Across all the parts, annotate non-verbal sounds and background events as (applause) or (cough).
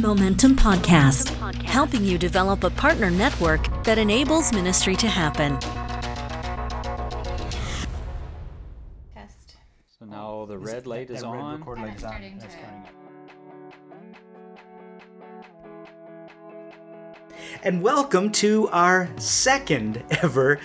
Momentum Podcast, helping you develop a partner network that enables ministry to happen. Test. So now the red light is red on. record light is on. That's to- And welcome to our second ever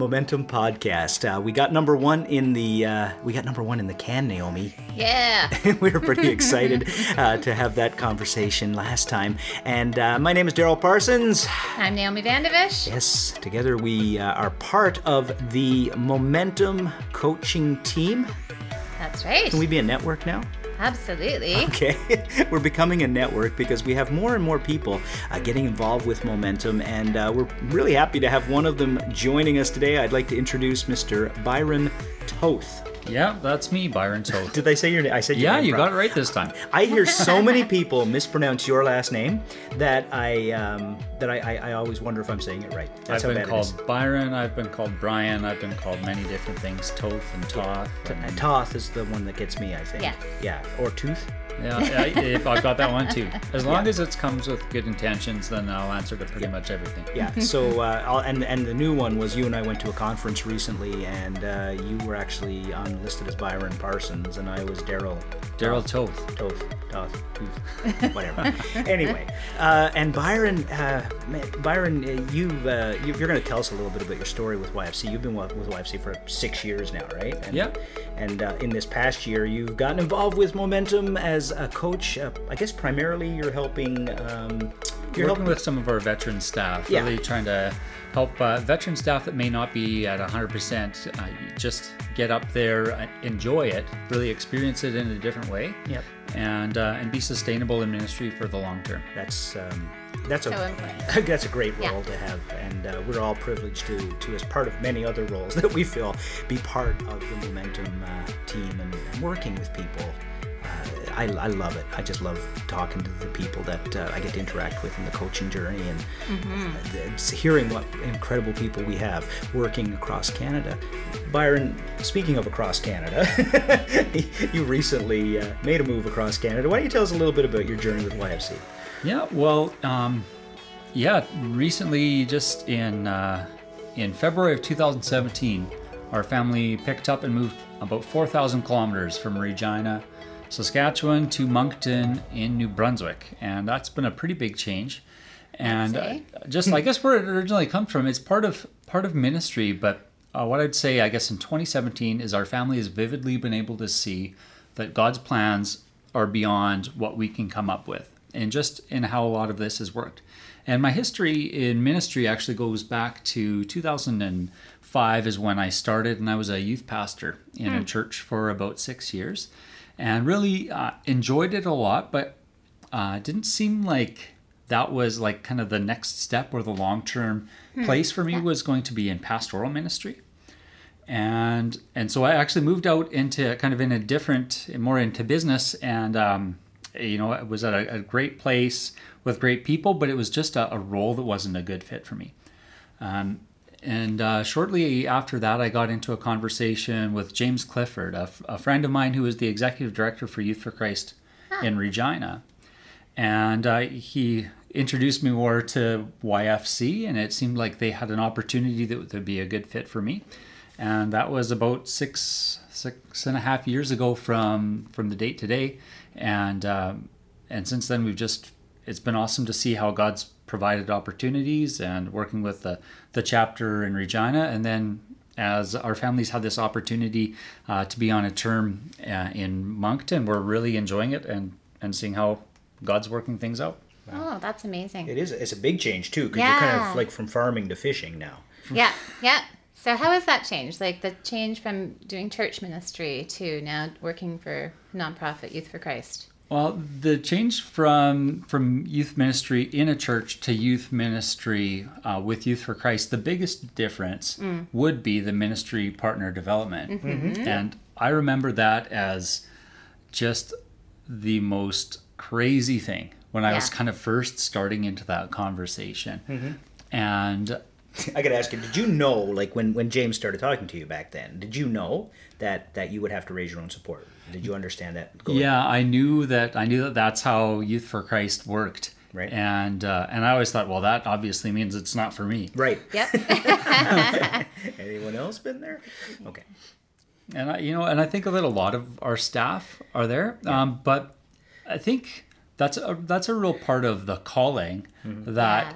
Momentum podcast. Uh, we got number one in the uh, we got number one in the can, Naomi. Yeah. (laughs) we were pretty (laughs) excited uh, to have that conversation last time. And uh, my name is Daryl Parsons. I'm Naomi Vandevish. Yes, together we uh, are part of the Momentum coaching team. That's right. Can we be a network now? Absolutely. Okay, (laughs) we're becoming a network because we have more and more people uh, getting involved with Momentum, and uh, we're really happy to have one of them joining us today. I'd like to introduce Mr. Byron Toth. Yeah, that's me, Byron Toth. (laughs) Did I say your name? I said your Yeah, name you got it right this time. I hear so (laughs) many people mispronounce your last name that I um, that I, I, I always wonder if I'm saying it right. That's I've how been bad it is. called Byron, I've been called Brian, I've been called many different things, Toth and Toth. And Toth is the one that gets me, I think. Yes. Yeah, or Tooth. Yeah, I, if I've got that one too. (laughs) As long as it comes with good intentions, then I'll answer to pretty much everything. Yeah. (laughs) So, uh, I'll, and and the new one was you and I went to a conference recently, and uh, you were actually on listed as Byron Parsons, and I was Daryl. Daryl Toth. Toth, Toth, Tooth, (laughs) whatever. anyway, uh, and Byron, uh, man, Byron, uh, you, uh, you you're going to tell us a little bit about your story with YFC. You've been with with YFC for six years now, right? And, Yep. And uh, in this past year, you've gotten involved with Momentum as a coach. Uh, I guess primarily you're helping. Um, you're Working with some of our veteran staff, Yeah. really trying to help uh, veteran staff that may not be at 100% uh, just get up there, uh, enjoy it, really experience it in a different way, Yep. and uh, and be sustainable in ministry for the long term. That's um, that's So a important. (laughs) that's a great Yeah. role to have, and uh, we're all privileged to to as part of many other roles (laughs) that we feel be part of the Momentum uh, team and, and working with people. I, I love it. I just love talking to the people that uh, I get to interact with in the coaching journey and uh, hearing what incredible people we have working across Canada. Byron, speaking of across Canada, (laughs) you recently uh, made a move across Canada. Why don't you tell us a little bit about your journey with YFC? Yeah, well, um, yeah, recently, just in uh, in February of 2017, our family picked up and moved about 4,000 kilometers from Regina, Saskatchewan to Moncton in New Brunswick, and that's been a pretty big change. And uh, just, (laughs) I guess, where it originally comes from, it's part of part of ministry. But uh, what I'd say, I guess, in 2017 is our family has vividly been able to see that God's plans are beyond what we can come up with, and just in how a lot of this has worked. And my history in ministry actually goes back to 2005 is when I started, and I was a youth pastor in a church for about six years, and really uh, enjoyed it a lot. But uh, it didn't seem like that was like kind of the next step or the long term place for me was going to be in pastoral ministry and and so I actually moved out into kind of in a different, more into business, and um, you know, it was at a, a great place with great people, but it was just a, a role that wasn't a good fit for me. Um, and uh, shortly after that, I got into a conversation with James Clifford, a, f- a friend of mine who is the executive director for Youth for Christ in Regina. And uh, he introduced me more to YFC, and it seemed like they had an opportunity that would be a good fit for me. And that was about six six and a half years ago from from the date today, and um, and since then we've just it's been awesome to see how God's provided opportunities and working with the the chapter in Regina, and then as our families had this opportunity uh, to be on a term uh, in Moncton, we're really enjoying it and and seeing how God's working things out. Oh, that's amazing. It is. It's a big change too, because you're kind of like from farming to fishing now. Yeah, yeah. So how has that changed? Like the change from doing church ministry to now working for nonprofit Youth for Christ. Well, the change from from youth ministry in a church to youth ministry uh, with Youth for Christ, the biggest difference mm. would be the ministry partner development, mm-hmm. Mm-hmm. and I remember that as just the most crazy thing when I was kind of first starting into that conversation, mm-hmm. and (laughs) I gotta ask you, did you know, like when when James started talking to you back then, did you know that that you would have to raise your own support? Did you understand that? going- Yeah, I knew that. I knew that that's how Youth for Christ worked. Right. And uh, and I always thought, well, that obviously means it's not for me. Right. Yep. (laughs) (laughs) Anyone else been there? Okay. And I, you know, and I think that a lot of our staff are there. Um, but I think that's a that's a real part of the calling that Yeah.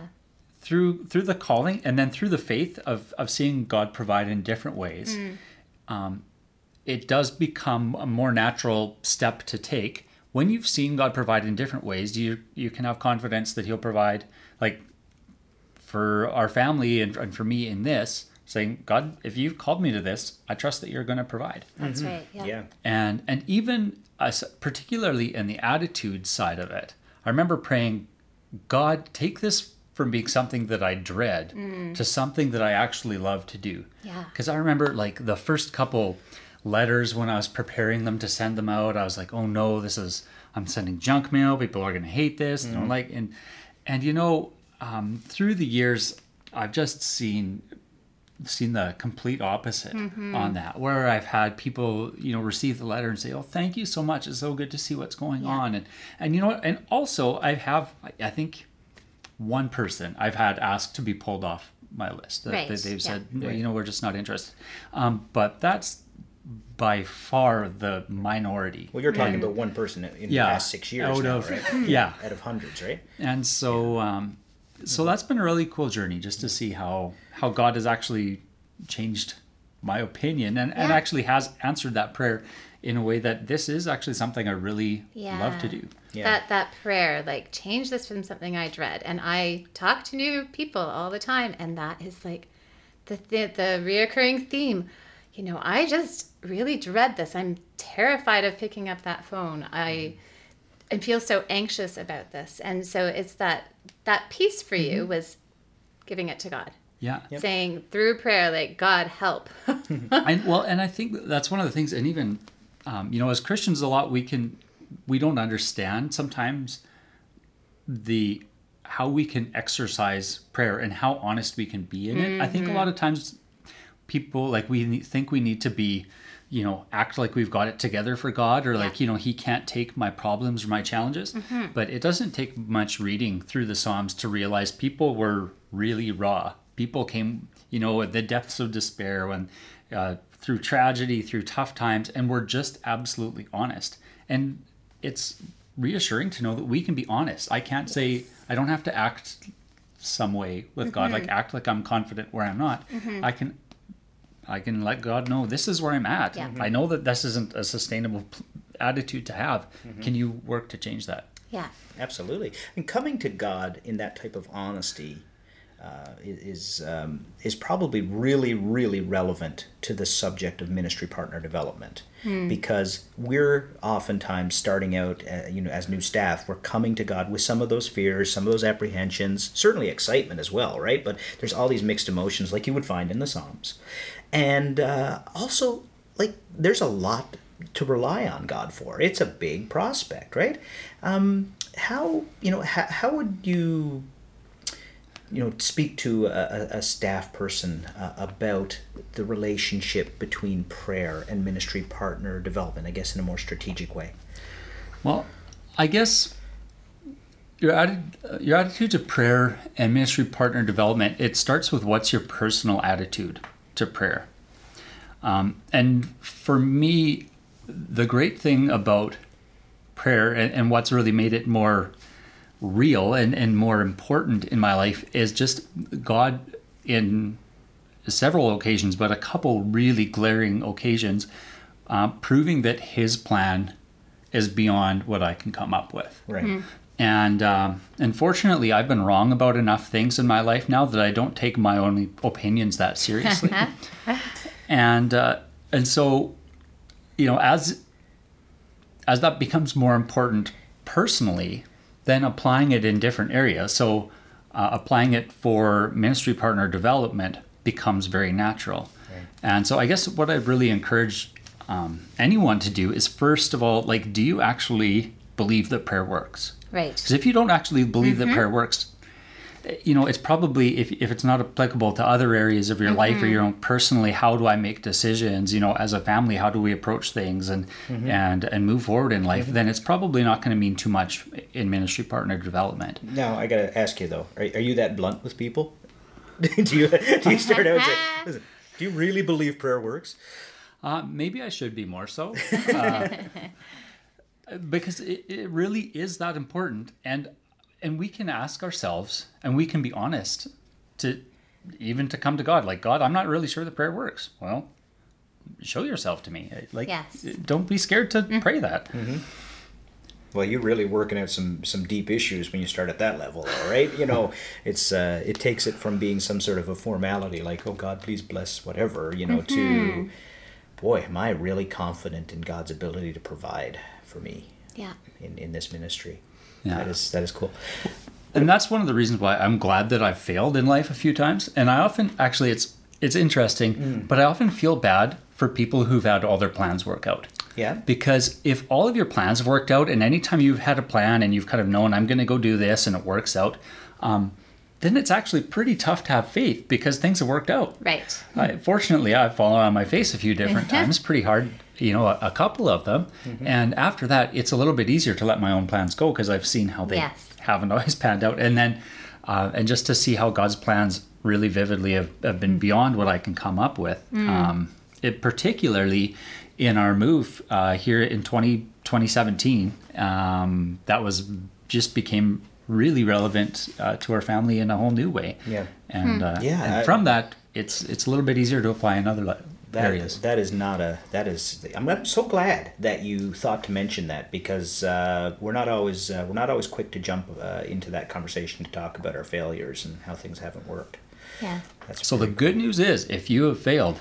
Through through the calling and then through the faith of of seeing God provide in different ways. Um, it does become a more natural step to take when you've seen God provide in different ways. You you can have confidence that He'll provide, like for our family and, and for me in this, saying, God, if you've called me to this, I trust that you're going to provide. That's right. Yeah. Yeah. And and even us, particularly in the attitude side of it, I remember praying, God, take this from being something that I dread mm. to something that I actually love to do. Yeah. Because I remember like the first couple letters when I was preparing them to send them out, I was like, oh no, this is I'm sending junk mail. People are gonna hate this. And I'm mm. like, and and you know, um, through the years, I've just seen seen the complete opposite mm-hmm. on that where i've had people you know receive the letter and say oh thank you so much it's so good to see what's going on and and you know and also i have I- i think one person i've had asked to be pulled off my list. That, Right, that they've yeah. said "No, you know we're just not interested. Um, but that's by far the minority. Well, you're talking about one person in the past six years out now, of- right? (laughs) yeah. Out of hundreds, right? and so um, so that's been a really cool journey just to see how how god has actually changed my opinion and, and actually has answered that prayer in a way that this is actually something i really Yeah. love to do Yeah. That that prayer, like change this from something I dread. And I talk to new people all the time, and that is like the the, the reoccurring theme. You know, I just really dread this. I'm terrified of picking up that phone. I mm-hmm. and feel so anxious about this. And so it's that that piece for you mm-hmm. was giving it to God. yeah Saying through prayer, like, God help. (laughs) and well and i think that's one of the things and even um, you know as christians a lot we can we don't understand sometimes the how we can exercise prayer and how honest we can be in it. I think a lot of times people like we think we need to be you know act like we've got it together for god or like you know he can't take my problems or my challenges. But it doesn't take much reading through the psalms to realize people were really raw. People came you know at the depths of despair when uh, through tragedy through tough times and we're just absolutely honest and it's reassuring to know that we can be honest i can't say i don't have to act some way with god like mm-hmm. act like i'm confident where i'm not mm-hmm. i can I can let God know this is where I'm at. Yeah. Mm-hmm. I know that this isn't a sustainable p- attitude to have. Can you work to change that? yeah. Absolutely. And coming to God in that type of honesty uh, is um, is probably really really relevant to the subject of ministry partner development because we're oftentimes starting out uh, you know as new staff we're coming to God with some of those fears some of those apprehensions certainly excitement as well right but there's all these mixed emotions like you would find in the Psalms and uh, also like there's a lot to rely on God for. It's a big prospect, right? Um, how you know how, how would you you know speak to a, a staff person uh, about the relationship between prayer and ministry partner development? I guess in a more strategic way. Well, I guess your atti- your attitude to prayer and ministry partner development it starts with what's your personal attitude to prayer. Um, and for me, the great thing about prayer and, and what's really made it more real and, and more important in my life is just God in several occasions, but a couple really glaring occasions, uh, proving that His plan is beyond what I can come up with. Right. And um, unfortunately, I've been wrong about enough things in my life now that I don't take my own opinions that seriously. (laughs) and uh, and so, you know, as as that becomes more important personally, then applying it in different areas. So, uh, applying it for ministry partner development becomes very natural. And so, I guess what I really encourage um, anyone to do is first of all, like, do you actually believe that prayer works? Right. Because if you don't actually believe that prayer works, you know, it's probably if, if it's not applicable to other areas of your life or your own personally, how do I make decisions? You know, as a family, how do we approach things and and and move forward in life? Then it's probably not going to mean too much in ministry partner development. Now I gotta ask you though, are, are you that blunt with people? (laughs) do you do you (laughs) start out and (laughs) say, listen, do you really believe prayer works? Uh, maybe I should be more so. Uh, because it, it really is that important. And and we can ask ourselves and we can be honest to even to come to God. Like, God, I'm not really sure the prayer works. Well, show yourself to me. Eh, like Yes. Eh, don't be scared to mm-hmm. pray that. Mm-hmm. Well, you're really working out some some deep issues when you start at that level, all right? You know, (laughs) it's uh, it takes it from being some sort of a formality, like oh God, please bless whatever, you know, to mm-hmm. boy, am I really confident in God's ability to provide for me Yeah. in, in this ministry. Yeah. That is that is cool. and that's one of the reasons why I'm glad that I've failed in life a few times. And I often actually it's it's interesting, but I often feel bad for people who've had all their plans work out. Yeah. Because if all of your plans have worked out, and anytime you've had a plan and you've kind of known I'm going to go do this and it works out, um, then it's actually pretty tough to have faith because things have worked out. Right. I, fortunately, I've fallen on my face a few different (laughs) times, pretty hard, you know, a, a couple of them. And after that, it's a little bit easier to let my own plans go because I've seen how they Yes. haven't (laughs) always panned out. And then, uh, and just to see how God's plans really vividly have, have been beyond what I can come up with. Um, it particularly in our move uh, here in 20, 2017, um, that was just became really relevant uh, to our family in a whole new way. Yeah. And, uh, Yeah, and I- from that, it's it's a little bit easier to apply in other li- That, areas. that is not a that is I'm, I'm so glad that you thought to mention that because uh, we're not always uh, we're not always quick to jump uh, into that conversation to talk about our failures and how things haven't worked. Yeah. That's So the pretty- good news is, if you have failed,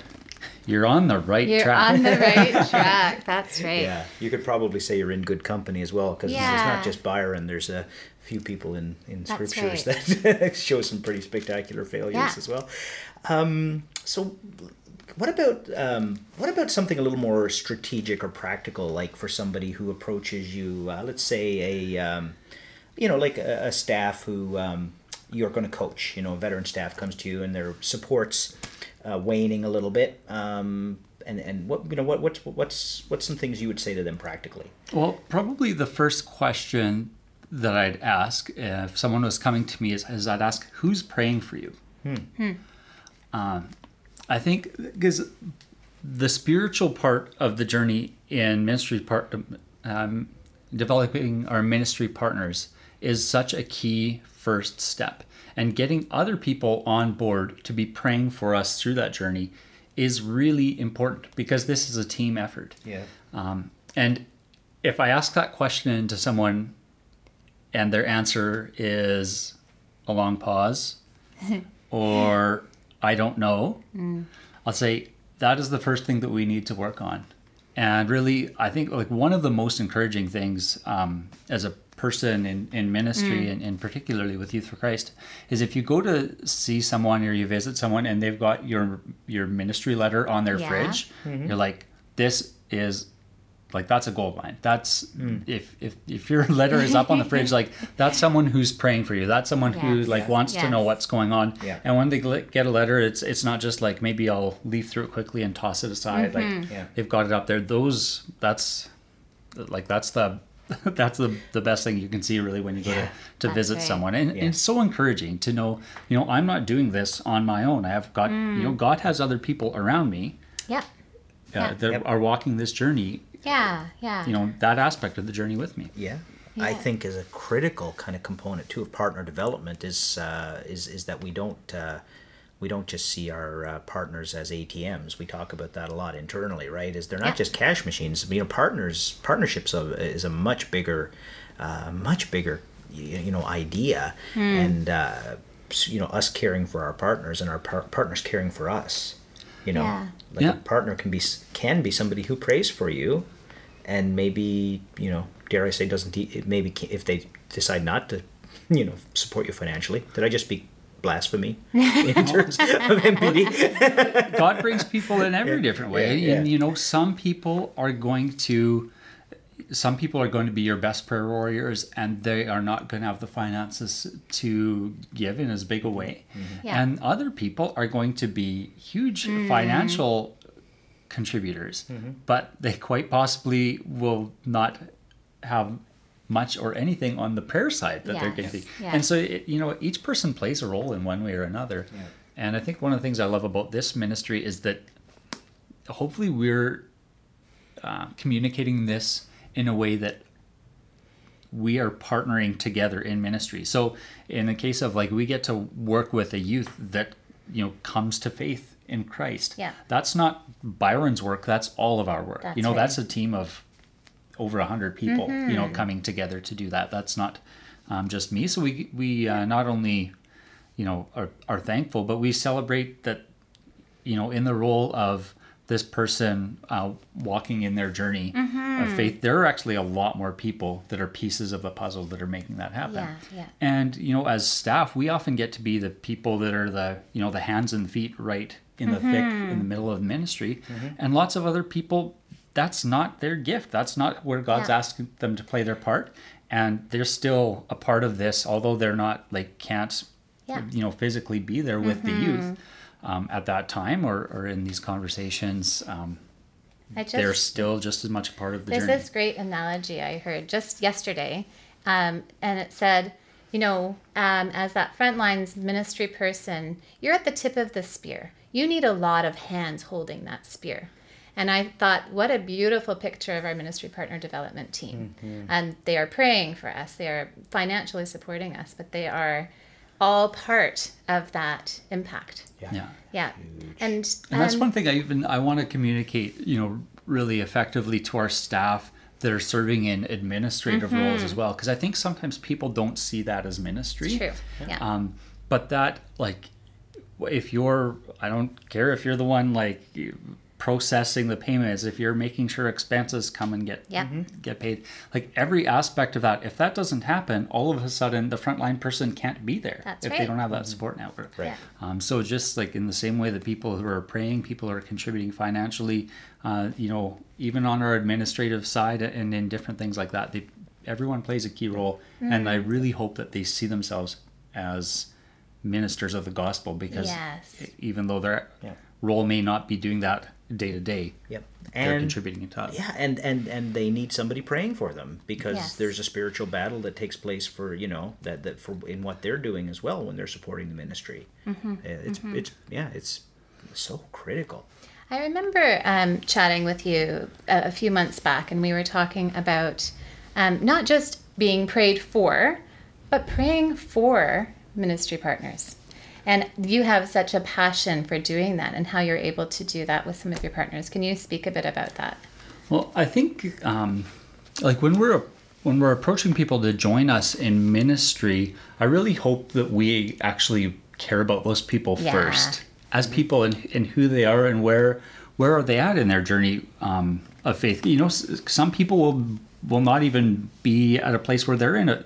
you're on the right You're track. on the (laughs) right track. That's right. yeah, you could probably say you're in good company as well because it's not just Byron. There's a few people in in That's scriptures right. that (laughs) show some pretty spectacular failures Yeah. as well. Um, so. What about um, what about something a little more strategic or practical, like for somebody who approaches you, uh, let's say a, um, you know, like a, a staff who um, you're going to coach, you know, a veteran staff comes to you and their supports uh, waning a little bit, um, and and what you know what what's what's what's some things you would say to them practically? Well, probably the first question that I'd ask if someone was coming to me is, is I'd ask, who's praying for you? Hmm. Um, I think because the spiritual part of the journey in ministry part, um, developing our ministry partners is such a key first step. And getting other people on board to be praying for us through that journey is really important because this is a team effort. Yeah. Um, and if I ask that question to someone and their answer is a long pause (laughs) or I don't know, mm. I'll say that is the first thing that we need to work on. And really, I think like one of the most encouraging things um, as a person in, in ministry mm. and, and particularly with Youth for Christ is if you go to see someone or you visit someone and they've got your your ministry letter on their Yeah. fridge, mm-hmm. you're like, this is like that's a gold mine. That's hmm. if if if your letter is up on the fridge, like (laughs) that's someone who's praying for you. That's someone who Yes. like wants to know what's going on. Yeah. And when they get a letter, it's it's not just like maybe I'll leaf through it quickly and toss it aside. Like mm-hmm. Yeah. they've got it up there. Those that's like that's the (laughs) that's the the best thing you can see really when you go Yeah. to, to visit right. someone. And, and it's so encouraging to know, you know, I'm not doing this on my own. I have got you know, mm. God has other people around me Yeah. uh, Yeah. that Yep. are walking this journey. Yeah. Yeah. You know, that aspect of the journey with me. Yeah. I think is a critical kind of component too of partner development is uh, is is that we don't uh, we don't just see our uh, partners as ATMs. We talk about that a lot internally, right? Is they're not Yeah. just cash machines. You know, partners partnerships of, is a much bigger, uh, much bigger you, you know idea, and uh, you know us caring for our partners and our par- partners caring for us. You know, Yeah. like Yeah. a partner can be can be somebody who prays for you, and maybe you know, dare I say, doesn't de- maybe if they decide not to, (laughs) you know, support you financially. Did I just speak blasphemy (laughs) in terms of MPD? (laughs) God brings people in every different way. Yeah, And, you know, some people are going to, some people are going to be your best prayer warriors and they are not going to have the finances to give in as big a way. Mm-hmm. Yeah. And other people are going to be huge mm-hmm. financial contributors, but they quite possibly will not have much or anything on the prayer side that they're getting. Yes, And so, it, you know, each person plays a role in one way or another. And I think one of the things I love about this ministry is that hopefully we're uh, communicating this in a way that we are partnering together in ministry. So in the case of like we get to work with a youth that you know comes to faith in Christ. Yeah. That's not Byron's work, that's all of our work. That's you know, right. that's a team of over a hundred people, you Mm-hmm. know, coming together to do that. That's not um, just me. So we we uh, not only you know are, are thankful, but we celebrate that you know in the role of this person uh, walking in their journey Mm-hmm. of faith there are actually a lot more people that are pieces of the puzzle that are making that happen Yeah, yeah. and you know as staff we often get to be the people that are the you know the hands and feet right in the thick Mm-hmm. in the middle of ministry and lots of other people that's not their gift that's not where god's Yeah. asking them to play their part and they're still a part of this although they're not like can't Yeah. Mm-hmm. you know physically be there with the youth um, at that time or, or in these conversations um, just they're still just as much a part of the There's journey this great analogy I heard just yesterday, um, and it said, you know, um, as that front lines ministry person, you're at the tip of the spear. You need a lot of hands holding that spear. And I thought, what a beautiful picture of our ministry partner development team. And they are praying for us, they are financially supporting us, but they are all part of that impact. yeah Yeah. And, And that's um, one thing I even I want to communicate, you know, really effectively to our staff that are serving in administrative Mm-hmm. roles as well, because I think sometimes people don't see that as ministry. True. Yeah. Um, but that like, if you're, I don't care if you're the one like processing the payments, if you're making sure expenses come and get Yeah. get paid, like every aspect of that. If that doesn't happen, all of a sudden the frontline person can't be there That's if they don't have that support network. Right. Um, so just like in the same way that people who are praying, people who are contributing financially, uh, you know, even on our administrative side and in different things like that, they, everyone plays a key role. And I really hope that they see themselves as ministers of the gospel because Yes. even though their Yeah. Role may not be doing that day to day, Yep. they're contributing to us. yeah, and and and they need somebody praying for them because Yes. there's a spiritual battle that takes place for you know that that for in what they're doing as well when they're supporting the ministry. Mm-hmm. Uh, It's it's yeah, it's so critical. I remember um, chatting with you a, a few months back, and we were talking about um, not just being prayed for, but praying for ministry partners. And you have such a passion for doing that and how you're able to do that with some of your partners. Can you speak a bit about that? Well, I think um, like when we're when we're approaching people to join us in ministry, I really hope that we actually care about those people Yeah. first as people and, and who they are and where where are they at in their journey um, of faith. You know, some people will will not even be at a place where they're in a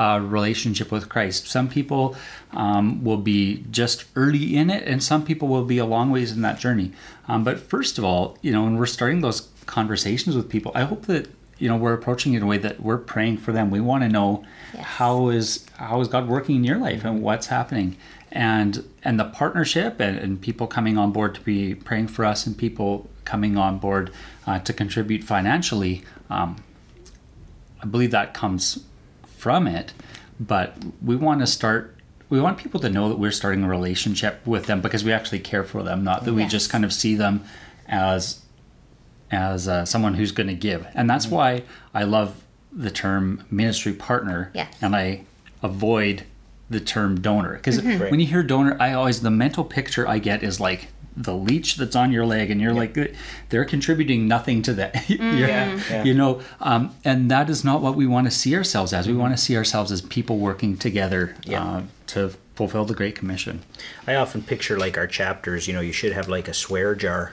uh, relationship with Christ. Some people um, will be just early in it, and some people will be a long ways in that journey. Um, but first of all, you know, when we're starting those conversations with people, I hope that you know we're approaching it in a way that we're praying for them. We want to know Yes. how is how is God working in your life and what's happening, and and the partnership and, and people coming on board to be praying for us and people coming on board uh, to contribute financially. Um, I believe that comes from it, but we want to start. We want people to know that we're starting a relationship with them because we actually care for them, not that we just kind of see them as as uh, someone who's going to give. And that's Mm-hmm. why I love the term ministry partner, Yes. and I avoid the term donor because Mm-hmm. Right. when you hear donor, I always the mental picture I get is like the leech that's on your leg, and you're like they're contributing nothing to that. (laughs) You're- Yeah, yeah. you know um, and that is not what we want to see ourselves as we want to see ourselves as people working together Yeah. uh, to fulfill the great commission I often picture like our chapters. You know, you should have like a swear jar.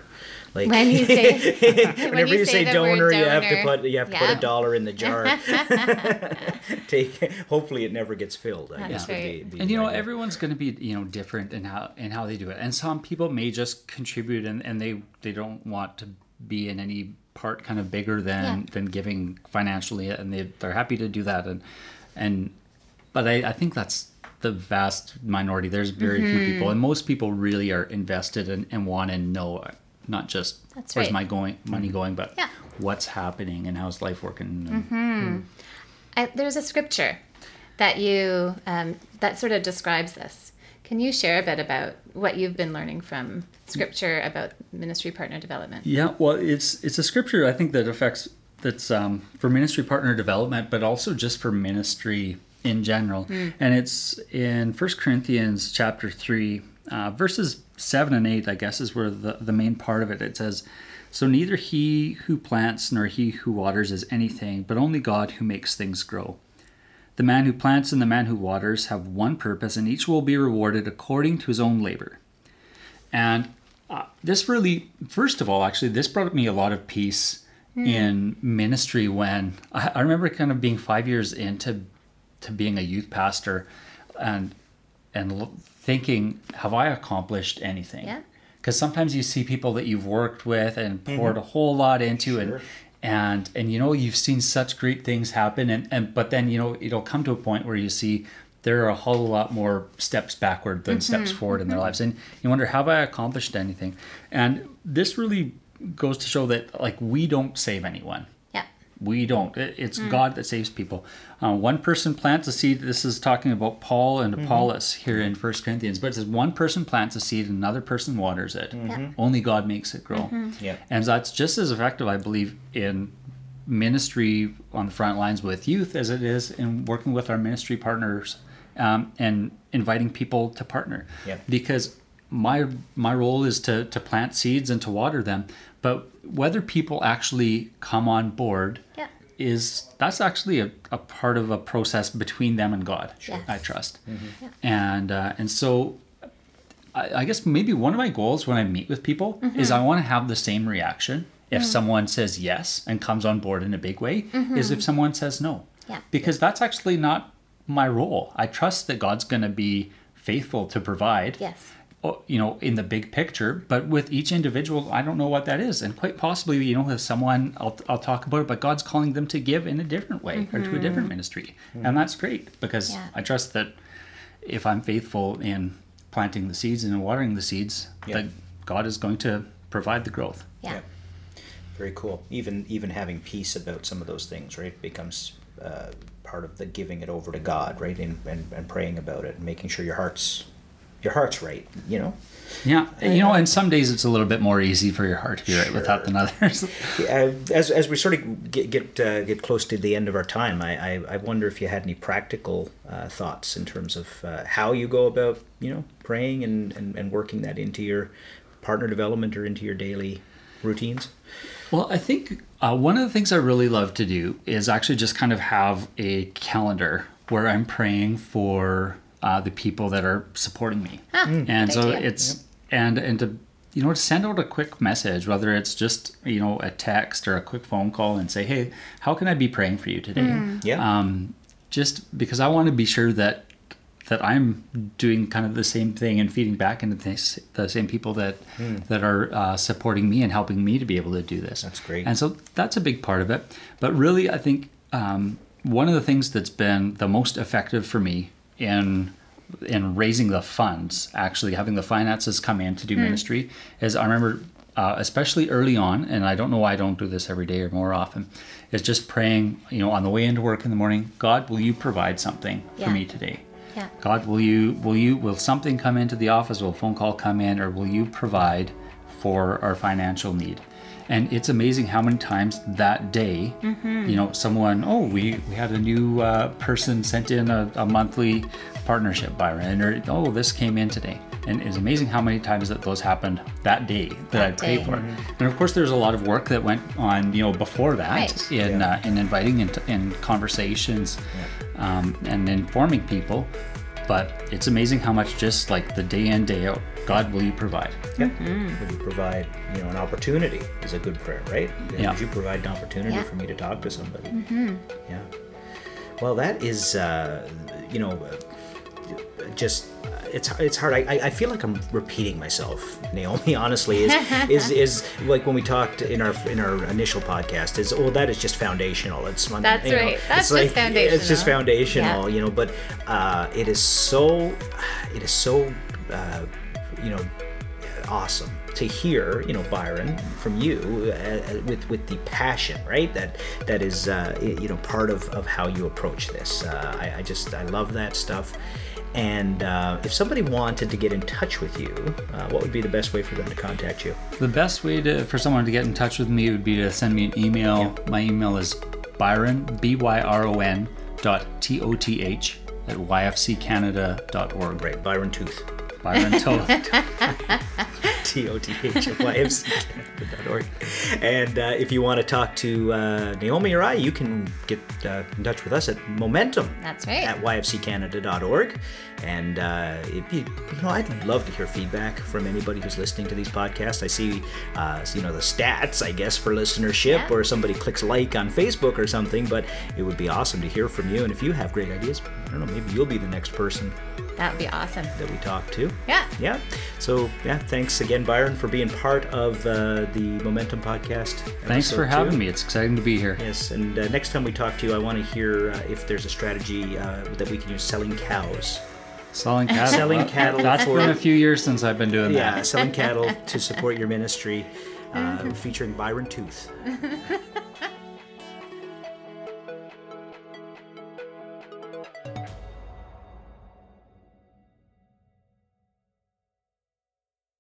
Like When you say, (laughs) whenever you, say, the word donor, you have to put you have to put a dollar in the jar. (laughs) (laughs) Take. Hopefully, it never gets filled. I guess right. be, be and you the know everyone's going to be you know different in how in how they do it and some people may just contribute and, and they they don't want to be in any part kind of bigger than Yeah. than giving financially, and they they're happy to do that. And and but I, I think that's the vast minority. There's very few Mm-hmm. people, and most people really are invested and, and want to know not just That's where's right. my going money going, but Yeah. what's happening and how's life working. And, I, there's a scripture that you um, that sort of describes this. Can you share a bit about what you've been learning from scripture about ministry partner development? Yeah, well, it's it's a scripture I think that affects that's um, for ministry partner development, but also just for ministry in general. And it's in First Corinthians chapter three, uh, verses seven and eight. I guess is where the the main part of it. It says, "So neither he who plants nor he who waters is anything, but only God who makes things grow." The man who plants and the man who waters have one purpose, and each will be rewarded according to his own labor. And uh, this really, first of all, actually, this brought me a lot of peace in ministry when I, I remember kind of being five years into to being a youth pastor, and and thinking, have I accomplished anything? Yeah. Because sometimes you see people that you've worked with and mm-hmm. poured a whole lot into, and Sure. and and you know you've seen such great things happen, and and but then you know it'll come to a point where you see there are a whole lot more steps backward than mm-hmm. steps forward in their mm-hmm. lives, and you wonder, have I accomplished anything? And this really goes to show that like we don't save anyone Yeah. We don't. It- it's god that saves people. Uh, one person plants a seed this is talking about paul and apollos here in First corinthians but it says one person plants a seed and another person waters it. Only god makes it grow. Yeah. and that's just as effective i believe in ministry on the front lines with youth as it is in working with our ministry partners um, and inviting people to partner. Yeah. because my my role is to to plant seeds and to water them but whether people actually come on board Yeah. is that's actually a, a part of a process between them and god Yes. i trust mm-hmm. and uh, and so I, I guess maybe one of my goals when i meet with people mm-hmm. is i want to have the same reaction if mm-hmm. someone says yes and comes on board in a big way is if someone says no Yeah. because that's actually not my role i trust that god's going to be faithful to provide Yes. Oh, you know, in the big picture. But with each individual, I don't know what that is, and quite possibly, you know, with someone, I'll I'll talk about it. But God's calling them to give in a different way or to a different ministry, and that's great because Yeah. I trust that if I'm faithful in planting the seeds and watering the seeds, Yeah. that God is going to provide the growth. Yeah. Yeah. Very cool. Even even having peace about some of those things, right, becomes uh, part of the giving it over to God, right, and, and and praying about it, and making sure your heart's your heart's right. You know. Yeah, you know, and some days it's a little bit more easy for your heart to be right with that than others. (laughs) Uh, as, as we sort of get get, uh, get close to the end of our time, I, I, I wonder if you had any practical uh, thoughts in terms of uh, how you go about you know praying and, and, and working that into your partner development or into your daily routines. Well, I think uh, one of the things I really love to do is actually just kind of have a calendar where I'm praying for uh, the people that are supporting me, and so idea. it's and and to you know to send out a quick message, whether it's just you know a text or a quick phone call, and say, hey, how can I be praying for you today? Yeah. um, just because I want to be sure that that I'm doing kind of the same thing and feeding back into this, the same people that that are uh, supporting me and helping me to be able to do this. That's great. And so that's a big part of it. But really, I think um, one of the things that's been the most effective for me in in raising the funds, actually having the finances come in to do ministry, is I remember. Uh, especially early on, and I don't know why I don't do this every day or more often, is just praying, you know, on the way into work in the morning, God, will you provide something Yeah. for me today? Yeah. God, will you will you will something come into the office? Will a phone call come in, or will you provide for our financial need? And it's amazing how many times that day, you know, someone, oh, we, we had a new uh, person sent in a, a monthly partnership, Byron, or oh, this came in today. And it's amazing how many times that those happened that day that I That prayed day. for. And of course, there's a lot of work that went on, you know, before that Right. in Yeah. uh, in inviting and in conversations um, and informing people. But it's amazing how much just like the day in day out, God, will you provide? Yeah. Would you provide, you know, an opportunity is a good prayer, right? Yeah. Would you provide an opportunity Yeah. for me to talk to somebody? Yeah. Well, that is, uh, you know, uh, just it's it's hard. I, I- feel like I'm repeating myself, Naomi. (laughs) Honestly, is (laughs) is is like when we talked in our in our initial podcast. Is oh that is just foundational. It's. That's you know, right. That's it's just like, It's just foundational. foundational, you know. But uh, it is so it is so uh, you know awesome to hear you know Byron from you uh, uh, with with the passion right that that is uh, you know part of, of how you approach this uh, I, I just I love that stuff and uh, if somebody wanted to get in touch with you uh, what would be the best way for them to contact you The best way to for someone to get in touch with me would be to send me an email. My email is byron b y r o n dot t o t h at yfccanada.org. right Byron Tooth Byron (laughs) (laughs) Toth. T-O-T-H-Y-F-C-org. And uh, if you want to talk to uh, Naomi or I, you can get uh, in touch with us at Momentum. That's right. At yfccanada.org. And uh, it, you, you know, I'd love to hear feedback from anybody who's listening to these podcasts. I see, uh, you know, the stats, I guess, for listenership, Yeah. or somebody clicks like on Facebook or something. But it would be awesome to hear from you. And if you have great ideas, I don't know, maybe you'll be the next person That would be awesome. that we talk to. Yeah. Yeah. So, yeah, thanks again, Byron, for being part of uh, the Momentum podcast. Thanks for having two. me. It's exciting to be here. Yes, and uh, next time we talk to you, I want to hear uh, if there's a strategy uh, that we can use selling cows. Selling cattle. Selling cattle That's for- been a few years since I've been doing Yeah, that. selling cattle (laughs) to support your ministry, uh, featuring Byron Tooth. (laughs)